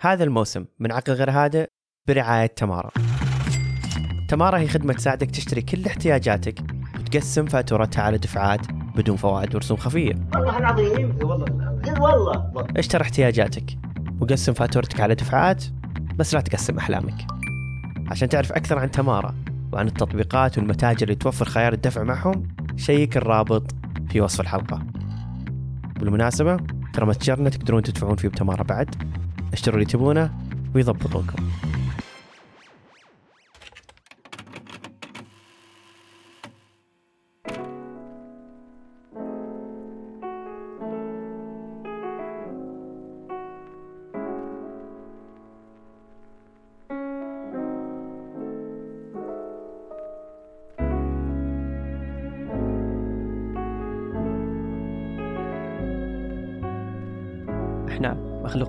هذا الموسم من عقل غير هادئ برعاية تمارا. تمارا هي خدمة تساعدك تشتري كل احتياجاتك وتقسم فاتورتها على دفعات بدون فوائد ورسوم خفية. والله العظيم والله. والله. اشتر احتياجاتك وقسم فاتورتك على دفعات بس لا تقسم أحلامك. عشان تعرف أكثر عن تمارا وعن التطبيقات والمتاجر اللي توفر خيار الدفع معهم شيك الرابط في وصف الحلقة. بالمناسبة ترى متجرنا تقدرون تدفعون فيه بتمارا بعد. اشتروا اللي تبونه ويضبطوا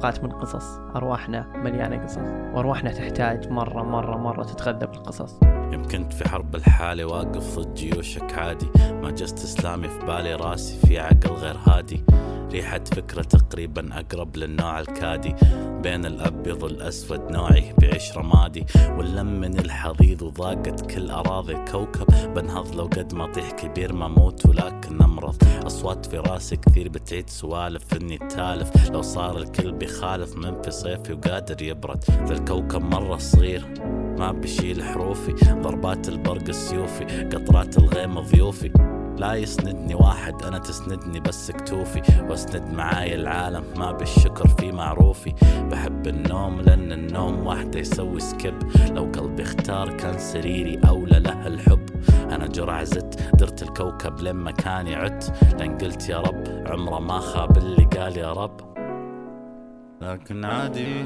مخلوقات من قصص. أرواحنا مليانة قصص. وأرواحنا تحتاج مرة مرة مرة تتغذى بالقصص. يمكن في حرب الحالة واقف ضد جيوشك عادي. ما جست إسلامي في بالي راسي في عقل غير هادي. ريحة فكرة تقريبا أقرب للنوع الكادي. بين الأبيض والأسود نوعي بعيش رمادي واللم من الحضيض وضاقت كل أراضي كوكب. بنهض لو قد ما طيح كبير ما موت ولكن أمرض أصوات في راسي كثير بتعيد سوالف إني تالف. لو صار الكل بيخالف من في صيفي وقادر يبرد. ذا الكوكب مرة صغير ما بشيل حروفي. ضربات البرق السيوفي قطرات الغيم ضيوفي. لا يسندني واحد أنا تسندني بس كتوفي. وأسند معاي العالم ما بالشكر في معروفي. بحب النوم لأن النوم وحده يسوي سكيب. لو قلبي اختار كان سريري أولى له الحب. أنا جرع زدت درت الكوكب لما كان عدت. لأن قلت يا رب عمره ما خاب اللي قال يا رب. لكن عادي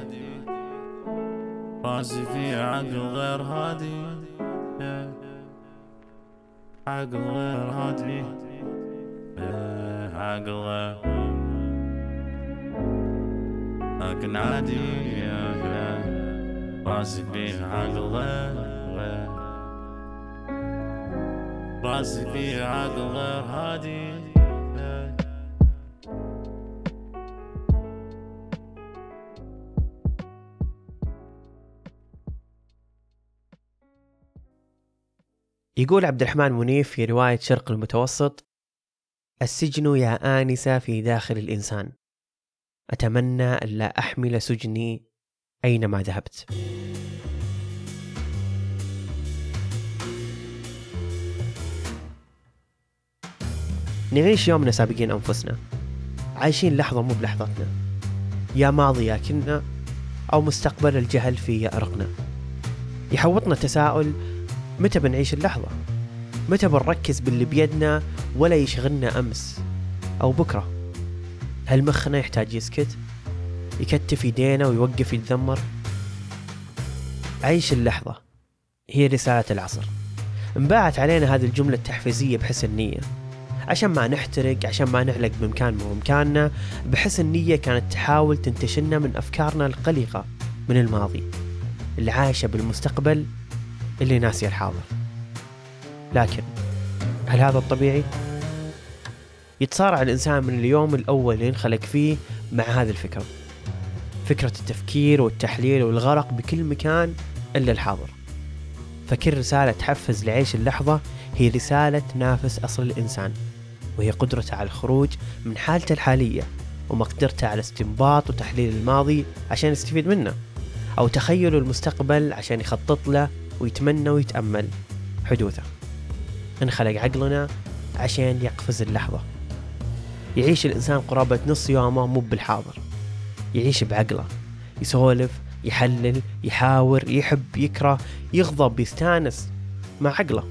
راسي في عقل غير هادي. عقل غير هادي إيه، عقل غير لكن عادي يا- يا. راسي في عقل غير غير راسي في عقل غير هادي يقول عبد الرحمن منيف في رواية شرق المتوسط السجن يا آنسة في داخل الإنسان. أتمنى ألا أحمل سجني أينما ذهبت. نعيش يومنا سابقين أنفسنا. عايشين لحظة مو بلحظتنا. يا ماضي يا كنا أو مستقبل الجهل في يأرقنا يحوطنا تساؤل متى بنعيش اللحظة؟ متى بنركز باللي بيدنا ولا يشغلنا أمس أو بكرة؟ هل مخنا يحتاج يسكت؟ يكتف يدينا ويوقف يتذمر؟ عيش اللحظة هي رسالة العصر انباعت علينا هذه الجملة التحفيزية بحسن نية عشان ما نحترق عشان ما نعلق بمكان مو مكاننا بحسن نية كانت تحاول تنتشلنا من أفكارنا القلقة من الماضي اللي عايشة بالمستقبل اللي ناسي الحاضر. لكن هل هذا الطبيعي؟ يتصارع الإنسان من اليوم الأول اللي انخلق فيه مع هذه الفكرة. فكرة التفكير والتحليل والغرق بكل مكان إلا الحاضر. فكل رسالة تحفز لعيش اللحظة هي رسالة تنافس أصل الإنسان وهي قدرته على الخروج من حالته الحالية ومقدرته على استنباط وتحليل الماضي عشان يستفيد منه أو تخيل المستقبل عشان يخطط له ويتمنى ويتأمل حدوثه. انخلق عقلنا عشان يقفز اللحظة. يعيش الإنسان قرابة نص يومه مو بالحاضر. يعيش بعقله. يسولف يحلل يحاور يحب يكره يغضب يستانس مع عقله.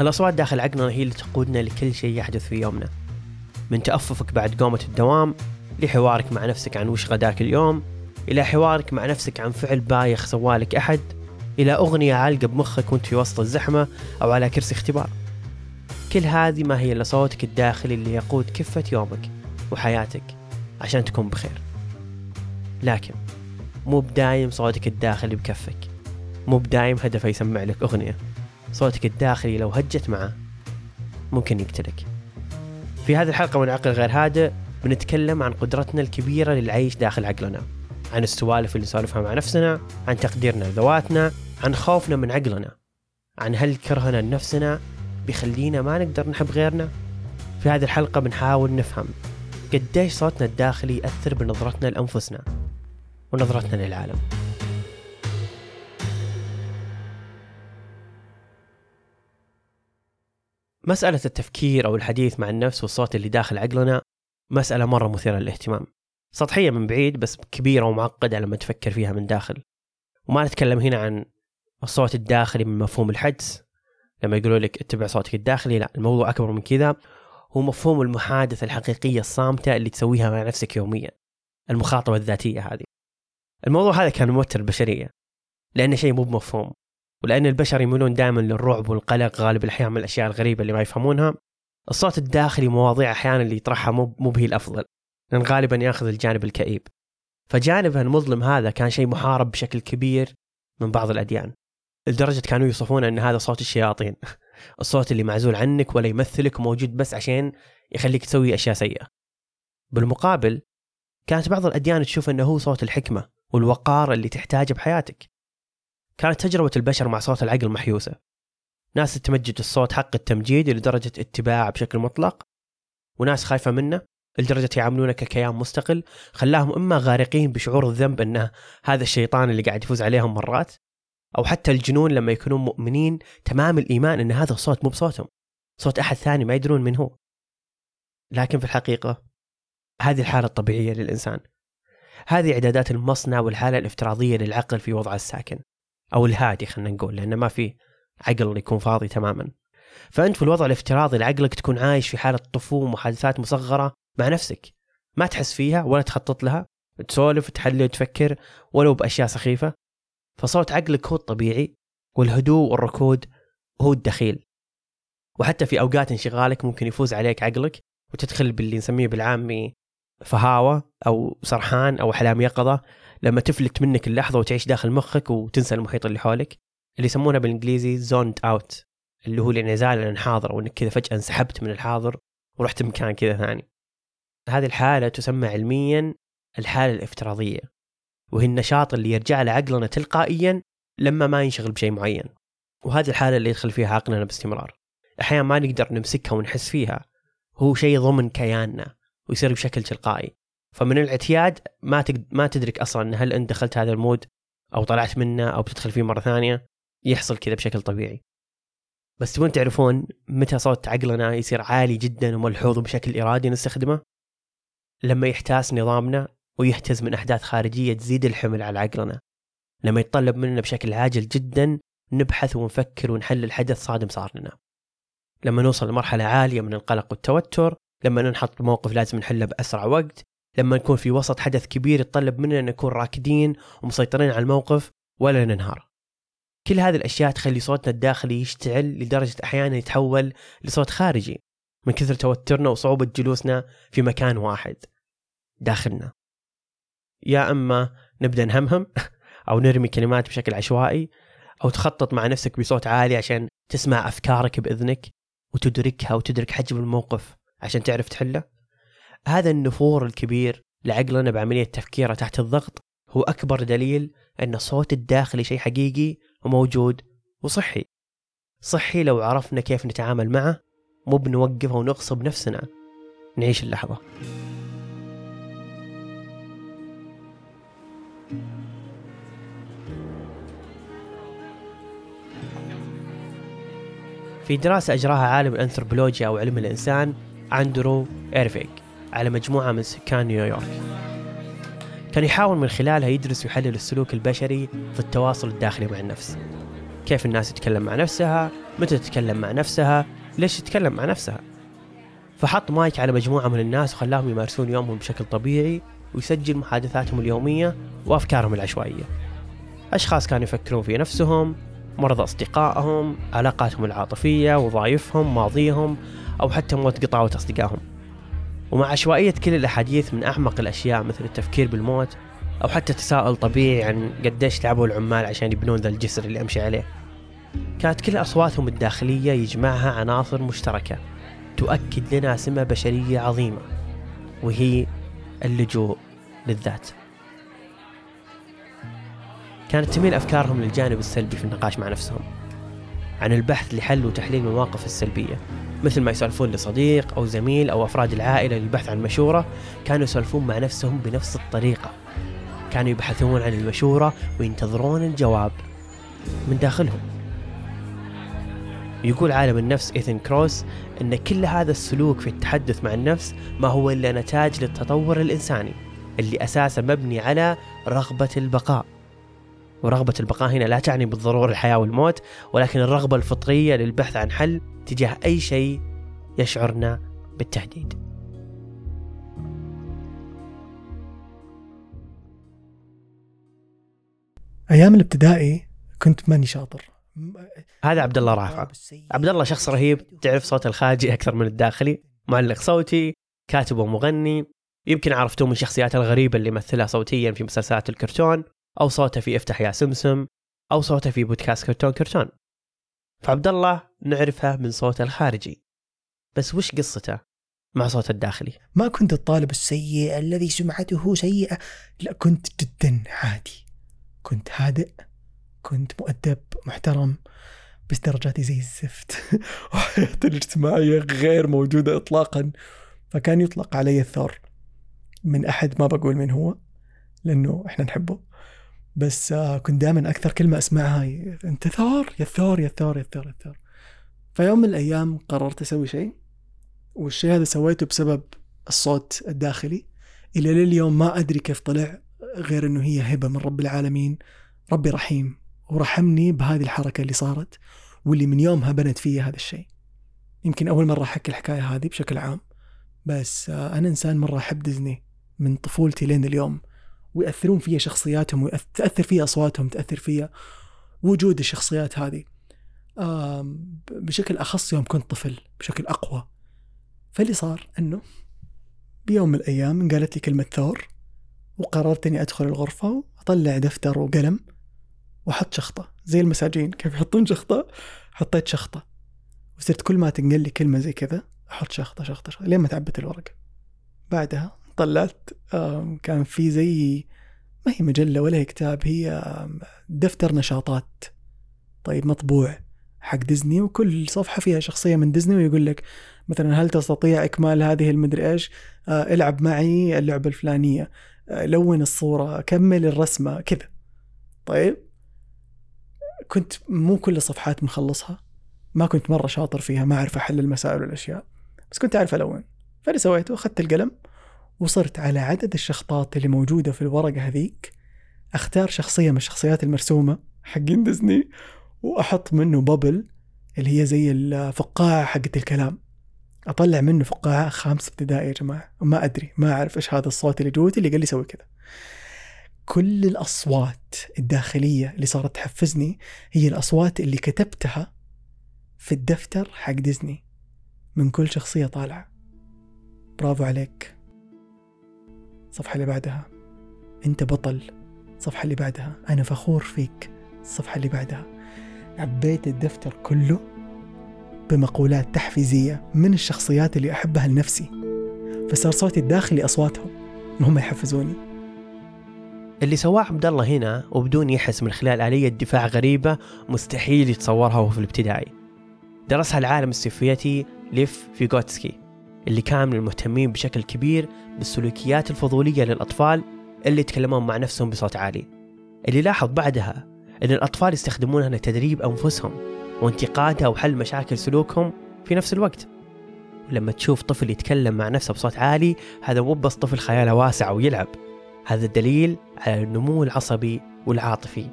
الأصوات داخل عقلنا هي اللي تقودنا لكل شيء يحدث في يومنا. من تأففك بعد قومة الدوام لحوارك مع نفسك عن وش غداك اليوم إلى حوارك مع نفسك عن فعل بايخ سوالك أحد إلى أغنية عالقة بمخك وأنت في وسط الزحمة أو على كرسي اختبار. كل هذه ما هي إلا صوتك الداخلي اللي يقود كفة يومك وحياتك عشان تكون بخير. لكن مو بدايم صوتك الداخلي بكفك. مو بدايم هدفه يسمع لك أغنية. صوتك الداخلي لو هجت معه ممكن يقتلك. في هذه الحلقة من عقل غير هادئ بنتكلم عن قدرتنا الكبيرة للعيش داخل عقلنا. عن السوالف اللي نسولفها مع نفسنا عن تقديرنا لذواتنا عن خوفنا من عقلنا عن هل كرهنا لنفسنا بيخلينا ما نقدر نحب غيرنا. في هذه الحلقة بنحاول نفهم قديش صوتنا الداخلي يأثر بنظرتنا لأنفسنا ونظرتنا للعالم. مسألة التفكير أو الحديث مع النفس والصوت اللي داخل عقلنا مسألة مرة مثيرة للاهتمام. سطحية من بعيد بس كبيرة ومعقدة لما تفكر فيها من داخل. وما نتكلم هنا عن الصوت الداخلي من مفهوم الحدس. لما يقولوا لك اتبع صوتك الداخلي لا الموضوع أكبر من كذا. هو مفهوم المحادثة الحقيقية الصامتة اللي تسويها مع نفسك يوميا. المخاطبة الذاتية هذه. الموضوع هذا كان موتر البشرية لأنه شيء مو بمفهوم. ولأن البشر يميلون دائما للرعب والقلق غالب الأحيان من الأشياء الغريبة اللي ما يفهمونها. الصوت الداخلي مواضيع أحيانا اللي يطرحها مو مو هي الأفضل. لأن غالبا يأخذ الجانب الكئيب. فجانبها المظلم هذا كان شيء محارب بشكل كبير من بعض الأديان. لدرجة كانوا يوصفون أن هذا صوت الشياطين. الصوت اللي معزول عنك ولا يمثلك وموجود بس عشان يخليك تسوي أشياء سيئة. بالمقابل كانت بعض الأديان تشوف أنه هو صوت الحكمة والوقار اللي تحتاجه بحياتك. كانت تجربة البشر مع صوت العقل محيوسة. ناس تمجد الصوت حق التمجيد لدرجة اتباع بشكل مطلق وناس خايفة منه لدرجة يعاملونه ككيان مستقل خلاهم إما غارقين بشعور الذنب أنه هذا الشيطان اللي قاعد يفوز عليهم مرات أو حتى الجنون لما يكونون مؤمنين تمام الإيمان أن هذا الصوت مو بصوتهم صوت أحد ثاني ما يدرون من هو. لكن في الحقيقة هذه الحالة الطبيعية للإنسان. هذه إعدادات المصنع والحالة الافتراضية للعقل في وضعه الساكن أو الهادي خلينا نقول لأنه ما في عقل يكون فاضي تماما. فأنت في الوضع الافتراضي لعقلك تكون عايش في حالة طفو ومحادثات مصغرة مع نفسك. ما تحس فيها ولا تخطط لها. تسولف تحلل وتفكر ولو بأشياء سخيفة. فصوت عقلك هو الطبيعي والهدوء والركود هو الدخيل. وحتى في أوقات انشغالك ممكن يفوز عليك عقلك وتدخل باللي نسميه بالعامي فهاوة أو سرحان أو أحلام يقظة. لما تفلت منك اللحظة وتعيش داخل مخك وتنسى المحيط اللي حولك اللي يسمونه بالإنجليزي زونت أوت اللي هو الانعزال عن الحاضر وإنك كذا فجأة انسحبت من الحاضر ورحت مكان كذا ثاني. هذه الحالة تسمى علميا الحالة الافتراضية وهي النشاط اللي يرجع له عقلنا تلقائيا لما ما ينشغل بشيء معين وهذه الحالة اللي يدخل فيها عقلنا باستمرار. أحيانا ما نقدر نمسكها ونحس فيها هو شيء ضمن كياننا ويصير بشكل تلقائي. فمن الاعتياد ما. ما تدرك أصلا هل أنت دخلت هذا المود أو طلعت منه أو بتدخل فيه مرة ثانية يحصل كذا بشكل طبيعي. بس تبون تعرفون متى صوت عقلنا يصير عالي جدا وملحوظ بشكل إرادي نستخدمه؟ لما يحتاس نظامنا ويحتز من أحداث خارجية تزيد الحمل على عقلنا. لما يتطلب مننا بشكل عاجل جدا نبحث ونفكر ونحلل حدث صادم صار لنا. لما نوصل لمرحلة عالية من القلق والتوتر لما ننحط موقف لازم نحله بأسرع وقت لما نكون في وسط حدث كبير يتطلب مننا نكون راكدين ومسيطرين على الموقف ولا ننهار. كل هذه الأشياء تخلي صوتنا الداخلي يشتعل لدرجة أحيانا يتحول لصوت خارجي. من كثر توترنا وصعوبة جلوسنا في مكان واحد داخلنا. يا أما نبدأ نهمهم أو نرمي كلمات بشكل عشوائي أو تخطط مع نفسك بصوت عالي عشان تسمع أفكارك بإذنك وتدركها وتدرك حجم الموقف عشان تعرف تحله. هذا النفور الكبير لعقلنا بعملية تفكيره تحت الضغط هو أكبر دليل أن الصوت الداخلي شيء حقيقي وموجود وصحي. صحي لو عرفنا كيف نتعامل معه مو بنوقفه ونغصب نفسنا. نعيش اللحظة. في دراسة أجراها عالم الأنثروبولوجيا أو علم الإنسان أندرو إيرفيك على مجموعة من سكان نيويورك. كان يحاول من خلالها يدرس ويحلل السلوك البشري في التواصل الداخلي مع النفس. كيف الناس تتكلم مع نفسها؟ متى تتكلم مع نفسها؟ ليش تتكلم مع نفسها؟ فحط مايك على مجموعة من الناس وخلاهم يمارسون يومهم بشكل طبيعي ويسجل محادثاتهم اليومية وأفكارهم العشوائية. أشخاص كانوا يفكرون في نفسهم مرضى أصدقائهم علاقاتهم العاطفية وظائفهم ماضيهم أو حتى موت قطاوة أصدقائهم. ومع عشوائية كل الأحاديث من أعمق الأشياء مثل التفكير بالموت أو حتى تساؤل طبيعي عن قديش تعبوا العمال عشان يبنون ذا الجسر اللي أمشي عليه. كانت كل أصواتهم الداخلية يجمعها عناصر مشتركة تؤكد لنا سمة بشرية عظيمة وهي اللجوء للذات. كانت تميل أفكارهم للجانب السلبي في النقاش مع نفسهم عن البحث لحل وتحليل المواقف السلبية. مثل ما يسولفون لصديق أو زميل أو أفراد العائلة للبحث عن مشورة كانوا يسولفون مع نفسهم بنفس الطريقة. كانوا يبحثون عن المشورة وينتظرون الجواب من داخلهم. يقول عالم النفس إيثن كروس أن كل هذا السلوك في التحدث مع النفس ما هو إلا نتاج للتطور الإنساني اللي أساسا مبني على رغبة البقاء. ورغبة البقاء هنا لا تعني بالضرورة الحياة والموت ولكن الرغبة الفطرية للبحث عن حل تجاه أي شيء يشعرنا بالتهديد. أيام الابتدائي كنت ماني شاطر. هذا عبد الله رافع. عبد الله شخص رهيب. تعرف صوت الخارجي أكثر من الداخلي. معلق صوتي كاتب ومغني. يمكن عرفتوه من شخصياته الغريبة اللي مثلها صوتيا في مسلسلات الكرتون أو صوته في افتح يا سمسم أو صوته في بودكاست كرتون كرتون. فعبد الله نعرفه من صوته الخارجي. بس وش قصته مع صوته الداخلي؟ ما كنت الطالب السيء الذي سمعته سيئة لا كنت جدا عادي. كنت هادئ كنت مؤدب محترم بس درجاتي زي الزفت. وحياتي الاجتماعية غير موجودة إطلاقا. فكان يطلق علي الثور. من أحد ما بقول من هو لأنه إحنا نحبه. بس آه، كنت دائما أكثر كلمة أسمعها أنت ثور يا ثور يا ثور يا ثور يا ثور فيوم من الأيام قررت أسوي شيء والشيء هذا سويته بسبب الصوت الداخلي. إلى لليوم ما أدري كيف طلع غير أنه هي هبة من رب العالمين. ربي رحيم. ورحمني بهذه الحركة اللي صارت واللي من يومها بنت في هذا الشيء. يمكن أول مرة أحكي الحكاية هذه بشكل عام بس آه، أنا إنسان مرة أحب ديزني من طفولتي لين اليوم. ويأثرون فيا شخصياتهم وتأثر فيا أصواتهم تأثر فيا وجود الشخصيات هذه. بشكل أخص يوم كنت طفل بشكل أقوى. فاللي صار أنه بيوم من الأيام قالت لي كلمة ثور وقررت إني أدخل الغرفة وأطلع دفتر وقلم واحط شخطة زي المساجين كيف يحطون شخطة؟ حطيت شخطة. وصرت كل ما تنقل لي كلمة زي كذا أحط شخطة شخطة, شخطة لين ما تعبت الورقه بعدها طلعت كان في زي ما هي مجلة ولا هي كتاب هي دفتر نشاطات. طيب مطبوع حق ديزني وكل صفحة فيها شخصية من ديزني ويقول لك مثلا هل تستطيع إكمال هذه المدري إيش؟ آه، إلعب معي اللعبة الفلانية. لون الصورة كمل الرسمة. كذا. طيب كنت مو كل الصفحات مخلصها. ما كنت مرة شاطر فيها ما أعرف أحل المسائل والأشياء. بس كنت أعرف ألون فاللي سويته أخذت القلم وصرت على عدد الشخطات اللي موجودة في الورقة هذيك أختار شخصية من الشخصيات المرسومة حقين ديزني وأحط منه بابل اللي هي زي الفقاعة حقت الكلام. أطلع منه فقاعة خامس ابتدائي يا جماعة. وما أدري ما أعرف إيش هذا الصوت اللي جوتي اللي قال لي سوي كذا. كل الأصوات الداخلية اللي صارت تحفزني هي الأصوات اللي كتبتها في الدفتر حق ديزني. من كل شخصية طالعة. برافو عليك. الصفحه اللي بعدها. أنت بطل. الصفحه اللي بعدها. أنا فخور فيك. الصفحه اللي بعدها. عبيت الدفتر كله بمقولات تحفيزية من الشخصيات اللي أحبها لنفسي. فصار صوتي الداخلي أصواتهم وهم يحفزوني. اللي سواه عبد الله هنا وبدون يحس من خلال آلية دفاع غريبة مستحيل يتصورها وهو في الابتدائي. درسها العالم السوفيتي ليف فيغوتسكي اللي كان من المهتمين بشكل كبير بالسلوكيات الفضولية للأطفال اللي يتكلمون مع نفسهم بصوت عالي. اللي لاحظ بعدها أن الأطفال يستخدمونها لتدريب أنفسهم وانتقادها وحل مشاكل سلوكهم في نفس الوقت. لما تشوف طفل يتكلم مع نفسه بصوت عالي هذا مو بس طفل خياله واسع ويلعب. هذا دليل على النمو العصبي والعاطفي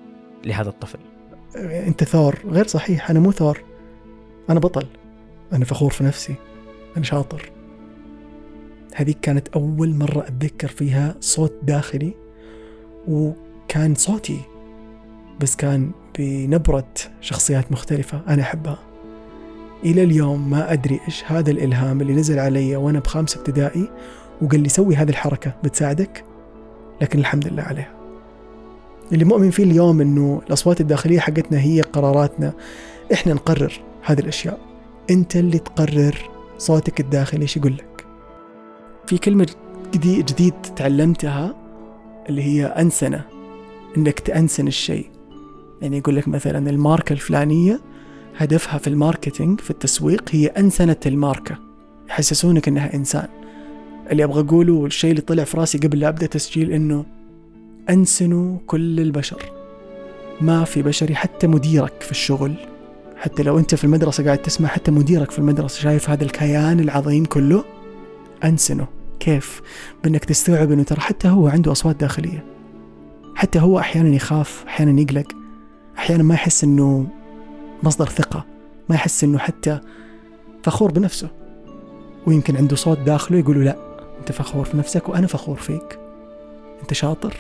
لهذا الطفل. أنت ثور غير صحيح أنا مو ثور. أنا بطل. أنا فخور في نفسي. أنا شاطر. هذيك كانت أول مرة أتذكر فيها صوت داخلي وكان صوتي بس كان بنبرة شخصيات مختلفة أنا أحبها. إلى اليوم ما أدري إيش هذا الإلهام اللي نزل علي وأنا بخامسة ابتدائي وقال لي سوي هذه الحركة بتساعدك؟ لكن الحمد لله عليها. اللي مؤمن فيه اليوم إنه الأصوات الداخلية حقتنا هي قراراتنا. إحنا نقرر هذه الأشياء. أنت اللي تقرر صوتك الداخلي إيش يقول لك. في كلمة جديد, تعلمتها اللي هي أنسنة. إنك تأنسن الشيء. يعني يقول لك مثلا الماركة الفلانية هدفها في الماركتينج في التسويق هي أنسنة الماركة. يحسسونك إنها إنسان. اللي أبغى أقوله والشيء اللي طلع في راسي قبل لا أبدأ تسجيل إنه أنسنوا كل البشر. ما في بشري حتى مديرك في الشغل حتى لو أنت في المدرسة قاعد تسمع حتى مديرك في المدرسة شايف هذا الكيان العظيم كله انسنه كيف بأنك تستوعب إنه ترى حتى هو عنده أصوات داخلية. حتى هو أحيانا يخاف أحيانا يقلق أحيانا ما يحس إنه مصدر ثقة ما يحس إنه حتى فخور بنفسه. ويمكن عنده صوت داخله يقول لا. أنت فخور في نفسك وأنا فخور فيك. أنت شاطر.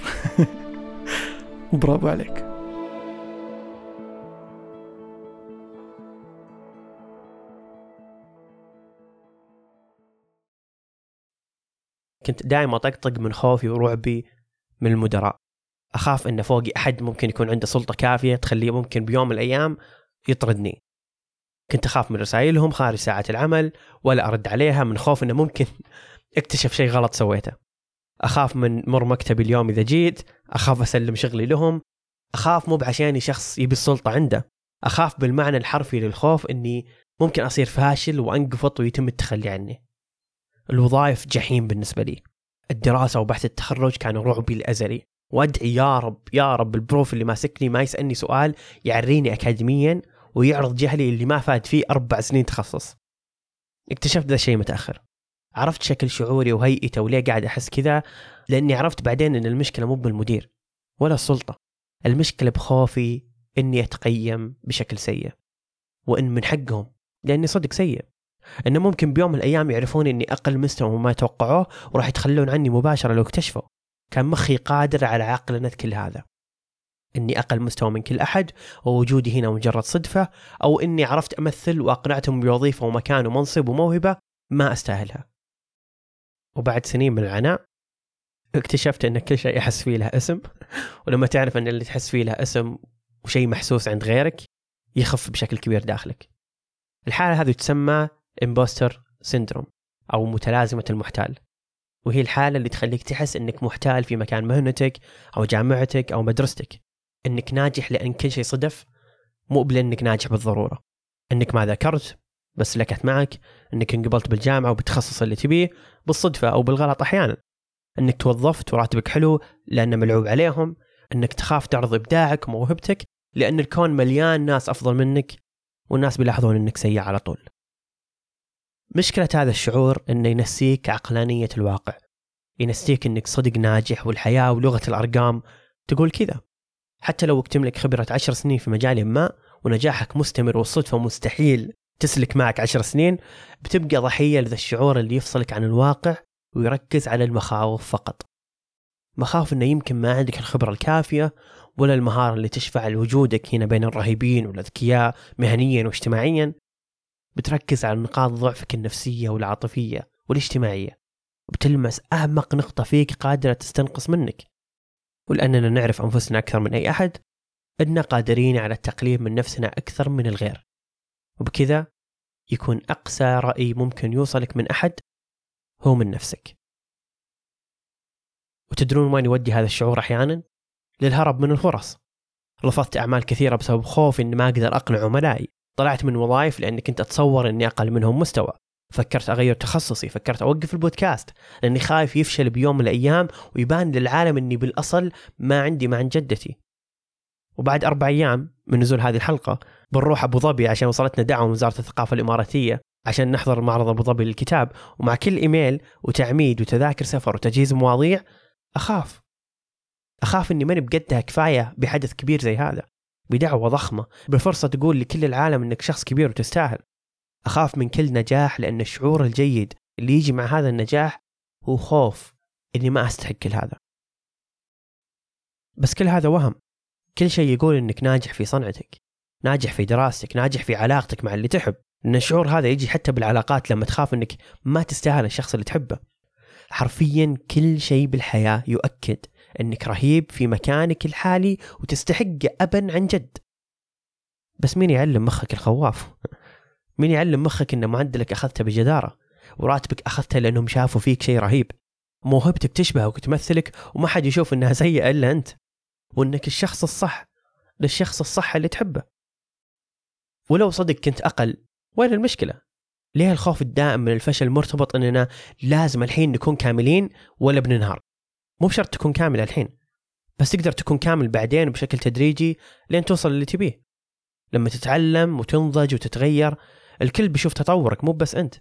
وبرافو عليك. كنت دائما اطقطق من خوفي ورعبي من المدراء. أخاف إن فوقي أحد ممكن يكون عنده سلطة كافية تخليه ممكن بيوم من الأيام يطردني. كنت أخاف من رسائلهم خارج ساعه العمل ولا أرد عليها من خوف إنه ممكن اكتشف شيء غلط سويته. أخاف من مر مكتبي اليوم إذا جيت أخاف أسلم شغلي لهم أخاف مو بعشاني شخص يبي السلطة عنده. أخاف بالمعنى الحرفي للخوف إني ممكن أصير فاشل وأنقفط ويتم التخلي عني. الوظائف جحيم بالنسبة لي. الدراسة وبحث التخرج كانوا رعبي الازلي وأدعي يا رب يا رب البروف اللي ماسكني ما يسألني سؤال يعريني اكاديميا ويعرض جهلي اللي ما فاد فيه أربع سنين تخصص. اكتشفت ذا الشيء متأخر. عرفت شكل شعوري وهيئته وليه قاعد أحس كذا لأني عرفت بعدين إن المشكلة مو بالمدير ولا السلطة. المشكلة بخوفي إني أتقيم بشكل سيء وإن من حقهم لأني صدق سيء. انه ممكن بيوم من الأيام يعرفون إني أقل مستوى مما يتوقعوه وراح يتخلون عني مباشرة لو اكتشفوا. كان مخي قادر على عقلنة كل هذا إني أقل مستوى من كل أحد ووجودي هنا مجرد صدفة أو إني عرفت أمثل وأقنعتهم بوظيفة ومكان ومنصب وموهبة ما أستاهلها. وبعد سنين من العناء اكتشفت إن كل شيء احس فيه له اسم. ولما تعرف إن اللي تحس فيه له اسم وشيء محسوس عند غيرك يخف بشكل كبير داخلك. الحالة هذه تسمى imposter syndrome أو متلازمة المحتال. وهي الحالة اللي تخليك تحس أنك محتال في مكان مهنتك أو جامعتك أو مدرستك. أنك ناجح لأن كل شيء صدف مو بلأنك ناجح بالضرورة. أنك ما ذاكرت بس لكت معك أنك انقبلت بالجامعة وبتخصص اللي تبيه بالصدفة أو بالغلط أحيانا. أنك توظفت وراتبك حلو لأنه ملعوب عليهم. أنك تخاف تعرض إبداعك وموهبتك لأن الكون مليان ناس أفضل منك والناس بيلاحظون أنك سيء على طول. مشكلة هذا الشعور أنه ينسيك عقلانية الواقع. ينسيك أنك صدق ناجح والحياة ولغة الأرقام تقول كذا. حتى لو تملك خبرة عشر سنين في مجال ما ونجاحك مستمر والصدفة مستحيل. تسلك معك عشر سنين بتبقى ضحية لذا الشعور اللي يفصلك عن الواقع ويركز على المخاوف فقط. مخاوف إنه يمكن ما عندك الخبرة الكافية ولا المهارة اللي تشفع لوجودك هنا بين الرهيبين والأذكياء مهنيا واجتماعيا. بتركز على نقاط ضعفك النفسية والعاطفية والاجتماعية وبتلمس أعمق نقطة فيك قادرة تستنقص منك. ولأننا نعرف أنفسنا أكثر من أي أحد أننا قادرين على التقليل من نفسنا أكثر من الغير. وبكذا يكون أقسى رأي ممكن يوصلك من أحد هو من نفسك. وتدرون وين يودي هذا الشعور أحيانا؟ للهرب من الفرص رفضت أعمال كثيرة بسبب خوفي أني ما أقدر أقنع عملائي طلعت من وظائف لأني كنت أتصور أني أقل منهم مستوى. فكرت أغير تخصصي فكرت أوقف البودكاست لأني خايف يفشل بيوم من الأيام ويبان للعالم أني بالأصل ما عندي مع جدتي. وبعد أربع أيام من نزول هذه الحلقة بنروح أبو ظبي عشان وصلتنا دعوة من وزارة الثقافة الإماراتية عشان نحضر معرض أبو ظبي للكتاب. ومع كل إيميل وتعميد وتذاكر سفر وتجهيز مواضيع أخاف. أخاف إني ماني بقدها كفاية بحدث كبير زي هذا. بدعوة ضخمة بفرصة تقول لكل العالم إنك شخص كبير وتستاهل. أخاف من كل نجاح لأن الشعور الجيد اللي يجي مع هذا النجاح هو خوف إني ما أستحق كل هذا. بس كل هذا وهم. كل شيء يقول إنك ناجح في صنعتك ناجح في دراستك ناجح في علاقتك مع اللي تحب إن الشعور هذا يجي حتى بالعلاقات لما تخاف إنك ما تستاهل الشخص اللي تحبه. حرفيا كل شيء بالحياة يؤكد إنك رهيب في مكانك الحالي وتستحق ابا عن جد. بس مين يعلم مخك الخواف؟ مين يعلم مخك إن معدلك أخذته بجدارة وراتبك أخذته لأنهم شافوا فيك شيء رهيب؟ موهبتك تشبهك وتمثلك وما حد يشوف إنها سيئة إلا أنت. وانك الشخص الصح للشخص الصح اللي تحبه. ولو صدق كنت أقل وين المشكلة؟ ليه الخوف الدائم من الفشل مرتبط أننا لازم الحين نكون كاملين ولا بننهار؟ مو بشرط تكون كامل الحين بس تقدر تكون كامل بعدين بشكل تدريجي لين توصل اللي تبيه. لما تتعلم وتنضج وتتغير الكل بيشوف تطورك مو بس أنت.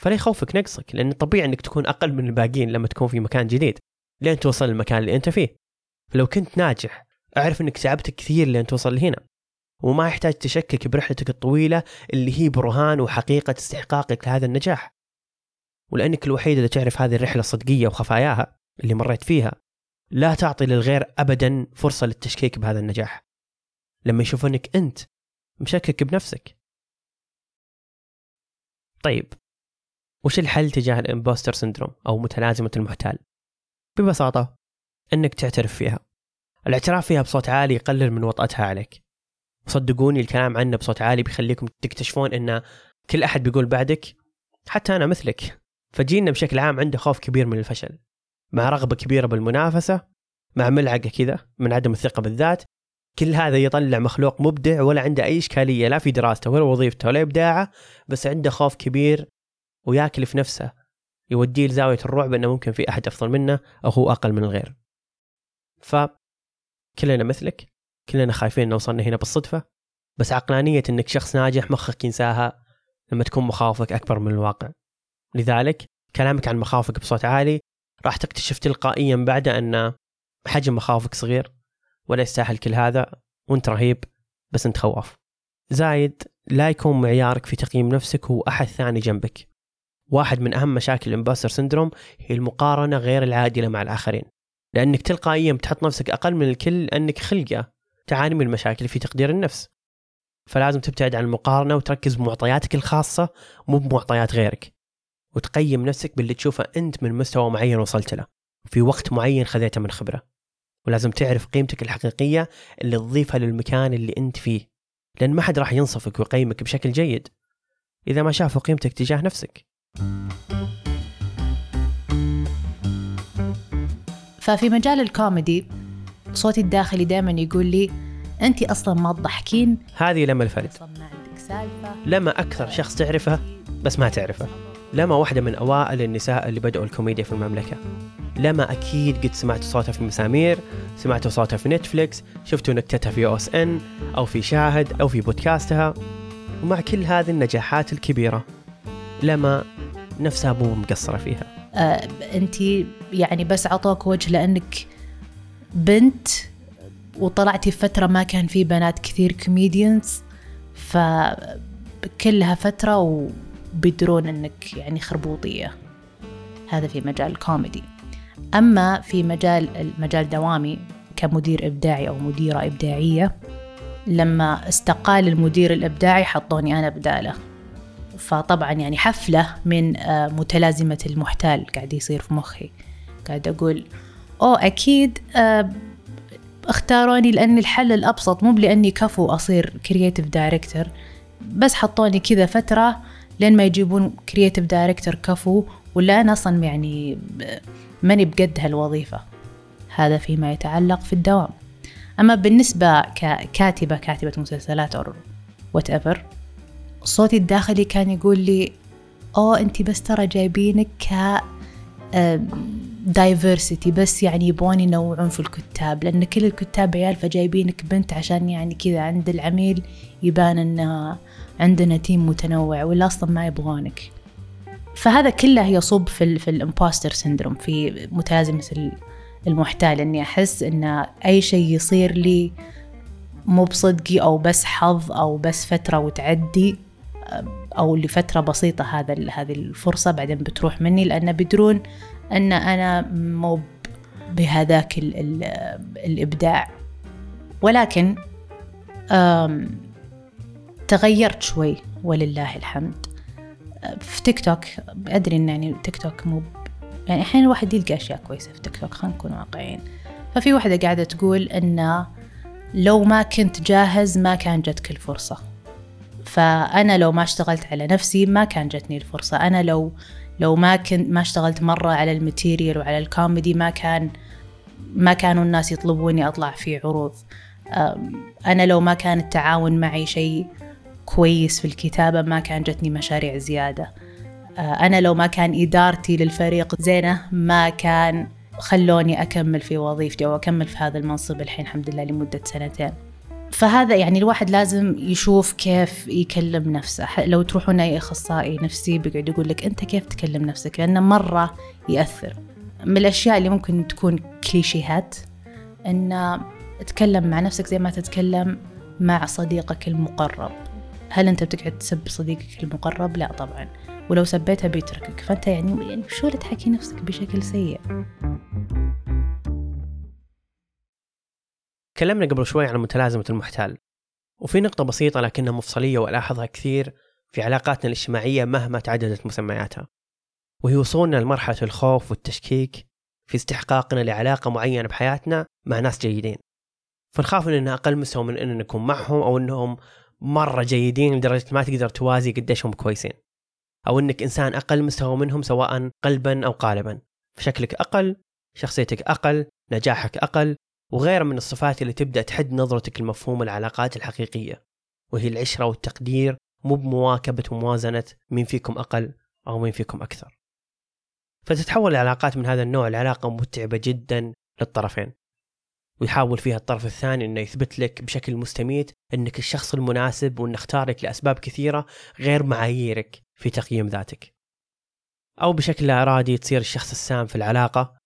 فلا يخوفك نقصك؟ لأن طبيعي إنك تكون أقل من الباقيين لما تكون في مكان جديد لين توصل للمكان اللي أنت فيه. فلو كنت ناجح أعرف إنك تعبت كثير لين توصل لهنا. وما يحتاج تشكك برحلتك الطويلة اللي هي برهان وحقيقة استحقاقك لهذا النجاح. ولأنك الوحيد اللي تعرف هذه الرحلة الصدقية وخفاياها اللي مريت فيها لا تعطي للغير أبدا فرصة للتشكيك بهذا النجاح. لما يشوفونك أنت مشكك بنفسك. طيب وش الحل تجاه الإمبوستر سندروم أو متلازمة المحتال؟ ببساطة أنك تعترف فيها. الاعتراف فيها بصوت عالي يقلل من وطأتها عليك. صدقوني الكلام عنه بصوت عالي بيخليكم تكتشفون إن كل أحد بيقول بعدك حتى أنا مثلك. فجينا بشكل عام عنده خوف كبير من الفشل. مع رغبة كبيرة بالمنافسة مع ملعقة كذا من عدم الثقة بالذات كل هذا يطلع مخلوق مبدع ولا عنده أي إشكالية لا في دراسته ولا وظيفته ولا إبداعه بس عنده خوف كبير وياكل في نفسه يوديه لزاوية الرعب إنه ممكن في أحد أفضل منه أو هو أقل من الغير. ف كلنا مثلك كلنا خايفين ان وصلنا هنا بالصدفة بس عقلانية إنك شخص ناجح مخك ينساها لما تكون مخاوفك أكبر من الواقع. لذلك كلامك عن مخاوفك بصوت عالي راح تكتشف تلقائيا بعد أن حجم مخاوفك صغير ولا يستاهل كل هذا وأنت رهيب بس أنت خواف. زايد لا يكون معيارك في تقييم نفسك هو أحد ثاني جنبك. واحد من أهم مشاكل ال imposter syndrome هي المقارنة غير العادلة مع الآخرين. لأنك تلقائيا بتحط نفسك أقل من الكل لأنك خلقة تعاني من المشاكل في تقدير النفس. فلازم تبتعد عن المقارنة وتركز بمعطياتك الخاصة مو بمعطيات غيرك. وتقيم نفسك باللي تشوفه أنت من مستوى معين وصلت له. في وقت معين خذيته من خبرة. ولازم تعرف قيمتك الحقيقية اللي تضيفها للمكان اللي أنت فيه. لأن ما حد راح ينصفك ويقيمك بشكل جيد إذا ما شافوا قيمتك تجاه نفسك. ففي مجال الكوميدي صوتي الداخلي دائما يقول لي أنت أصلا ما تضحكين. هذه لما الفرد. لما أكثر شخص تعرفه بس ما تعرفه. لما واحدة من أوائل النساء اللي بدأوا الكوميديا في المملكة. لما أكيد قد سمعتوا صوتها في مسامير سمعتوا صوتها في نتفليكس شفتوا نكتتها في OSN أو في شاهد أو في بودكاستها. ومع كل هذه النجاحات الكبيرة لما نفسها مو مقصرة فيها. آه انت يعني بس عطوك وجه لأنك بنت وطلعتي فترة ما كان في بنات كثير comedians فكلها فترة وبيدرون إنك يعني خربوطية. هذا في مجال الكوميدي أما في مجال المجال دوامي كمدير إبداعي أو مديرة إبداعية لما استقال المدير الإبداعي حطوني أنا بداله. فطبعا يعني حفلة من آه، متلازمة المحتال قاعد يصير في مخي. قاعد أقول أوه أكيد آه، اختاروني لأن الحل الأبسط مو لاني كفو أصير creative director بس حطوني كذا فترة لين ما يجيبون creative director كفو ولا أنا أصلا يعني ب- ماني بقد هالوظيفة. هذا فيما يتعلق في الدوام. أما بالنسبة ككاتبه كاتبة مسلسلات أو what صوتي الداخلي كان يقول لي اوه أنت بس ترى جايبينك ك diversity بس يعني يبغون ينوعون في الكتاب لأن كل الكتاب عيال فجايبينك بنت عشان يعني كذا عند العميل يبان إن عندنا team متنوع ولا أصلا ما يبغونك. فهذا كله يصب في ال في ال impostor syndrome في متلازمة ال- المحتال إني أحس إن أي شيء يصير لي مو بصدقي أو بس حظ أو بس فترة وتعدي أو لفترة بسيطة هذا هذه الفرصة بعدين بتروح مني لأن بدرون أن أنا مو بهذاك ال ال الإبداع. ولكن تغيرت شوي ولله الحمد. في تيك توك أدري إن يعني تيك توك مو يعني أحيانا الواحد يلقى أشياء كويسة في تيك توك خلينا نكون واقعيين. ففي واحدة قاعدة تقول إن لو ما كنت جاهز ما كان جتك الفرصة. فأنا لو ما اشتغلت على نفسي ما كان جتني الفرصة. أنا لو لو ما كنت ما اشتغلت مرة على ال material وعلى الكوميدي ما كان ما كانوا الناس يطلبوني أطلع في عروض. أنا لو ما كان التعاون معي شيء كويس في الكتابة ما كان جتني مشاريع زيادة. أه، أنا لو ما كان إدارتي للفريق زينة ما كان خلوني أكمل في وظيفتي أو أكمل في هذا المنصب الحين الحمد لله لمدة سنتين. فهذا يعني الواحد لازم يشوف كيف يكلم نفسه. لو تروحون أي أخصائي نفسي بيقعد يقول لك أنت كيف تكلم نفسك؟ لأنه مرة يأثر. من الأشياء اللي ممكن تكون كليشيهات أن تتكلم مع نفسك زي ما تتكلم مع صديقك المقرب. هل أنت بتقعد تسب صديقك المقرب؟ لا طبعا. ولو سبيته بيتركك. فأنت يعني يعني شو اللي تحكي نفسك بشكل سيء؟ تكلمنا قبل شوي عن متلازمة المحتال وفي نقطة بسيطة لكنها مفصلية وألاحظها كثير في علاقاتنا الاجتماعية مهما تعددت مسمياتها وهي وصولنا لمرحلة الخوف والتشكيك في استحقاقنا لعلاقة معينة بحياتنا مع ناس جيدين. فنخاف اننا أقل مستوى من اننا نكون معهم أو إنهم مرة جيدين لدرجة ما تقدر توازي قديش هم كويسين أو إنك إنسان أقل مستوى منهم سواء قلبا أو قالبا. فشكلك أقل شخصيتك أقل نجاحك أقل وغيرها من الصفات اللي تبدأ تحد نظرتك لمفهوم العلاقات الحقيقية وهي العشرة والتقدير مو بمواكبة وموازنة مين فيكم أقل أو مين فيكم أكثر. فتتحول العلاقات من هذا النوع لعلاقة متعبة جدا للطرفين. ويحاول فيها الطرف الثاني إنه يثبت لك بشكل مستميت إنك الشخص المناسب وإنه اختارك لأسباب كثيرة غير معاييرك في تقييم ذاتك. أو بشكل لا ارادي تصير الشخص السام في العلاقة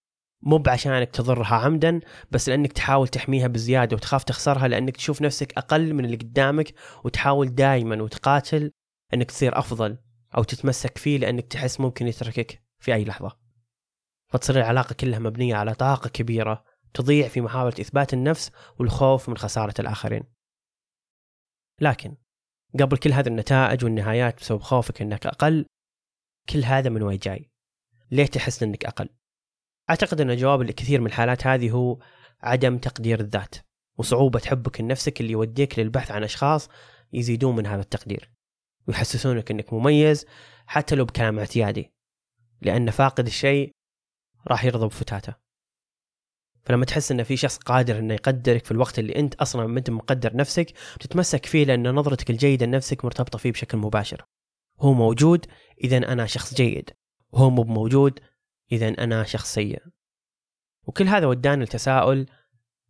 مو بعشانك تضرها عمدا بس لأنك تحاول تحميها بزيادة وتخاف تخسرها لأنك تشوف نفسك أقل من اللي قدامك وتحاول دائما وتقاتل إنك تصير أفضل أو تتمسك فيه لأنك تحس ممكن يتركك في أي لحظة. فتصير العلاقة كلها مبنية على طاقة كبيرة تضيع في محاولة إثبات النفس والخوف من خسارة الآخرين. لكن قبل كل هذه النتائج والنهايات بسبب خوفك إنك أقل كل هذا من وين جاي؟ ليه تحس إنك أقل؟ أعتقد أن الجواب لكثير من الحالات هذه هو عدم تقدير الذات وصعوبة حبك لنفسك اللي يوديك للبحث عن أشخاص يزيدون من هذا التقدير ويحسسونك أنك مميز حتى لو بكلام اعتيادي لأن فاقد الشيء راح يرضى بفتاته. فلما تحس أن في شخص قادر أنه يقدرك في الوقت اللي أنت أصلا ما أنت مقدر نفسك تتمسك فيه لأن نظرتك الجيدة لنفسك مرتبطة فيه بشكل مباشر. هو موجود اذا أنا شخص جيد. وهو مو موجود إذا أنا شخص سيء وكل هذا ودانا لتساؤل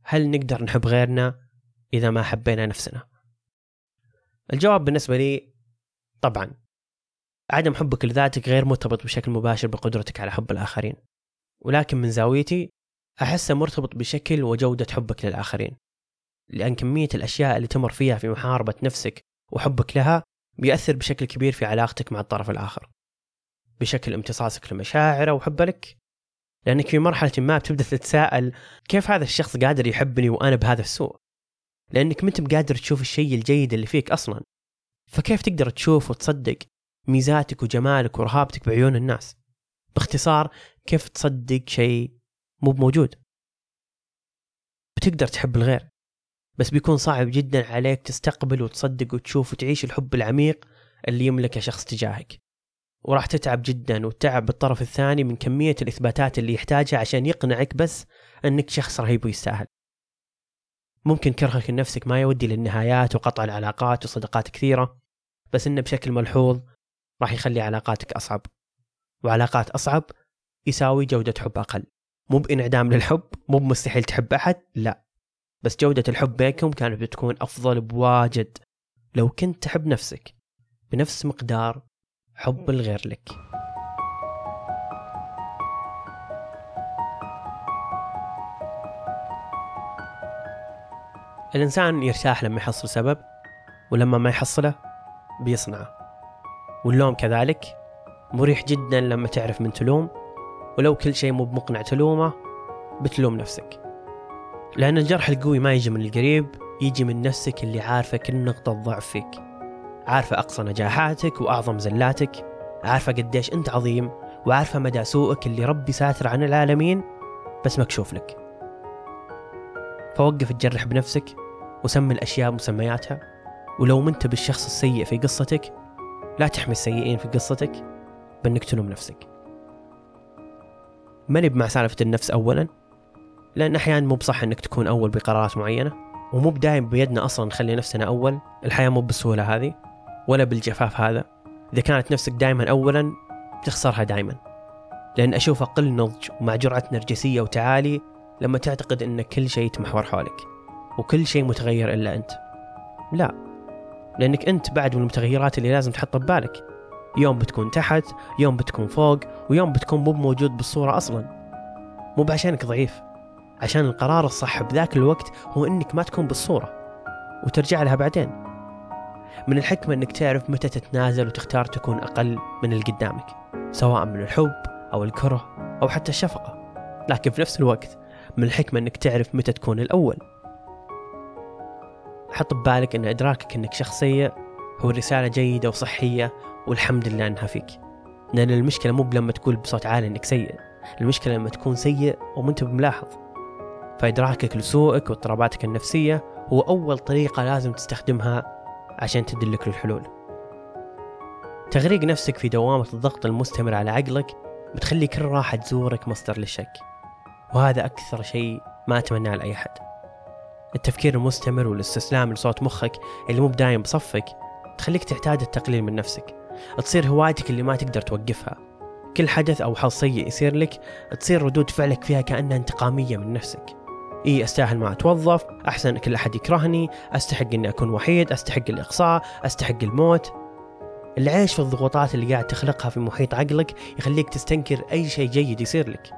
هل نقدر نحب غيرنا إذا ما حبينا نفسنا؟ الجواب بالنسبة لي طبعا. عدم حبك لذاتك غير مرتبط بشكل مباشر بقدرتك على حب الآخرين. ولكن من زاويتي أحسه مرتبط بشكل وجودة حبك للآخرين. لأن كمية الأشياء اللي تمر فيها في محاربة نفسك وحبك لها بيأثر بشكل كبير في علاقتك مع الطرف الآخر. بشكل امتصاصك لمشاعره وحبه لك. لأنك في مرحلة ما بتبدأ تتساءل كيف هذا الشخص قادر يحبني وأنا بهذا السوء؟ لأنك ما أنت بقادر تشوف الشيء الجيد اللي فيك أصلا. فكيف تقدر تشوف وتصدق ميزاتك وجمالك ورهابتك بعيون الناس؟ باختصار كيف تصدق شيء مو موجود بتقدر تحب الغير. بس بيكون صعب جدا عليك تستقبل وتصدق وتشوف وتعيش الحب العميق اللي يملكه شخص تجاهك. وراح تتعب جدا وتتعب بالطرف الثاني من كمية الإثباتات اللي يحتاجها عشان يقنعك بس أنك شخص رهيب ويستاهل. ممكن كرهك لنفسك ما يودي للنهايات وقطع العلاقات وصداقات كثيرة بس إنه بشكل ملحوظ راح يخلي علاقاتك أصعب. وعلاقات أصعب يساوي جودة حب أقل. مو بإنعدام للحب مو بمستحيل تحب أحد لا. بس جودة الحب بينكم كانت بتكون أفضل بواجد. لو كنت تحب نفسك بنفس مقدار حب الغير لك. الإنسان يرتاح لما يحصل سبب ولما ما يحصله بيصنعه واللوم كذلك مريح جدا لما تعرف من تلوم ولو كل شيء مو بمقنع تلومه بتلوم نفسك. لأن الجرح القوي ما يجي من القريب يجي من نفسك اللي عارفة كل نقطة ضعف فيك. عارفة أقصى نجاحاتك وأعظم زلاتك عارفة قديش أنت عظيم وعارفة مدى سوءك اللي ربي ساتر عن العالمين بس مكشوف لك. فوقف تجرح بنفسك وسمي الأشياء مسمياتها ولو ما انت بالشخص السيء في قصتك لا تحمي السيئين في قصتك بأنك تلوم نفسك. ماني بمع سالفة النفس أولا لأن أحيانا مو بصح إنك تكون أول بقرارات معينة ومو بدايم بيدنا أصلا نخلي نفسنا أول الحياة مو بالسهولة هذه. ولا بالجفاف هذا. إذا كانت نفسك دائما أولا تخسرها دائما لأن أشوف أقل نضج ومع جرعة نرجسية وتعالي لما تعتقد أن كل شيء يتمحور حولك وكل شيء متغير إلا أنت. لا لأنك أنت بعد من المتغيرات اللي لازم تحطها ببالك. يوم بتكون تحت يوم بتكون فوق ويوم بتكون مو موجود بالصورة أصلا. مو بعشانك ضعيف. عشان القرار الصح بذاك الوقت هو إنك ما تكون بالصورة. وترجع لها بعدين. من الحكمة إنك تعرف متى تتنازل وتختار تكون أقل من اللي قدامك سواء من الحب أو الكره أو حتى الشفقة. لكن في نفس الوقت من الحكمة إنك تعرف متى تكون الأول. حط ببالك إن إدراكك إنك شخص سيء هو رسالة جيدة وصحية والحمد لله إنها فيك. لأن المشكلة مو بلما تقول بصوت عالي إنك سيء المشكلة لما تكون سيء وما انت بملاحظ. فإدراكك لسوءك واضطراباتك النفسية هو أول طريقة لازم تستخدمها عشان تدلك للحلول تغريق نفسك في دوامة الضغط المستمر على عقلك بتخلي كل راحة تزورك مصدر للشك وهذا أكثر شيء ما أتمناه لأي أحد. التفكير المستمر والاستسلام لصوت مخك اللي مو بدايم بصفك تخليك تعتاد التقليل من نفسك. تصير هوايتك اللي ما تقدر توقفها. كل حدث أو حظ سيء يصير لك تصير ردود فعلك فيها كأنها انتقامية من نفسك. إي أستاهل ما أتوظف أحسن كل أحد يكرهني أستحق أني أكون وحيد أستحق الإقصاء أستحق الموت. العيش في الضغوطات اللي قاعد تخلقها في محيط عقلك يخليك تستنكر أي شيء جيد يصير لك.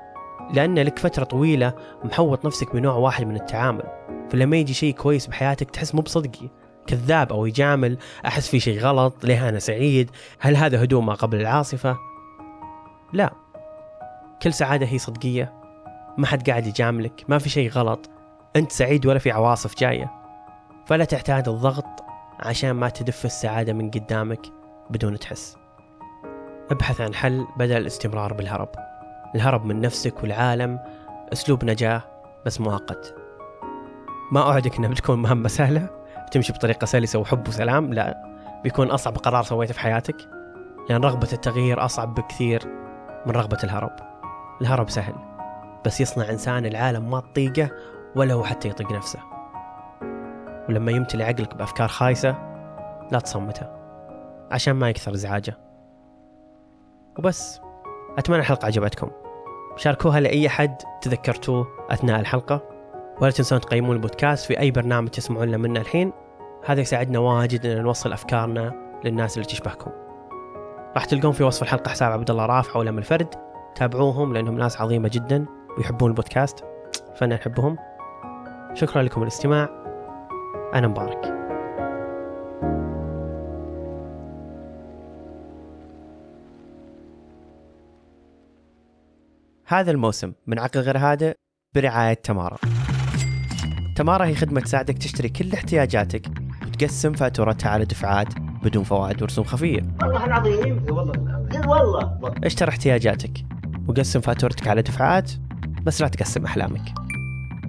لأن لك فترة طويلة محوط نفسك بنوع واحد من التعامل. فلما يجي شيء كويس بحياتك تحس مو بصدقي. كذاب أو يجامل أحس في شيء غلط ليه أنا سعيد؟ هل هذا هدوء ما قبل العاصفة؟ لا. كل سعادة هي صدقية. ما حد قاعد يجاملك ما في شيء غلط. أنت سعيد ولا في عواصف جاية. فلا تعتاد الضغط عشان ما تدف السعادة من قدامك بدون تحس. ابحث عن حل بدل الاستمرار بالهرب. الهرب من نفسك والعالم أسلوب نجاة بس مؤقت. ما أوعدك أنها بتكون مهمة سهلة. تمشي بطريقة سلسة وحب وسلام لا. بيكون أصعب قرار سويته في حياتك. لأن يعني رغبة التغيير أصعب بكثير من رغبة الهرب. الهرب سهل. بس يصنع إنسان العالم ما تطيقه ولا هو حتى يطيق نفسه. ولما يمتلي عقلك بأفكار خايسة لا تصمته عشان ما يكثر إزعاجه. وبس أتمنى الحلقة عجبتكم. شاركوها لأي حد تذكرتوه أثناء الحلقة. ولا تنسون تقيمون البودكاست في أي برنامج تسمعون له منه الحين. هذا يساعدنا واجد أن نوصل أفكارنا للناس اللي تشبهكم. راح تلقون في وصف الحلقة حساب عبد الله رافع ولم الفرد. تابعوهم لأنهم ناس عظيمة جدا. ويحبون البودكاست فأنا نحبهم شكرا لكم الاستماع. أنا مبارك. هذا الموسم من عقل غير هادئ برعاية تمارا. تمارا هي خدمة تساعدك تشتري كل احتياجاتك وتقسم فاتورتها على دفعات بدون فوائد ورسوم خفية. والله العظيم. والله والله اشتر احتياجاتك وقسم فاتورتك على دفعات بس لا تقسم أحلامك.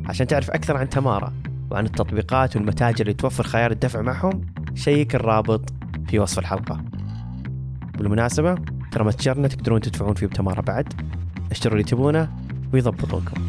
عشان تعرف أكثر عن تمارا وعن التطبيقات والمتاجر اللي توفر خيار الدفع معهم شيك الرابط في وصف الحلقة. بالمناسبة ترى متجرنا تقدرون تدفعون فيه بتمارا بعد. اشتروا اللي تبونه ويضبطوكم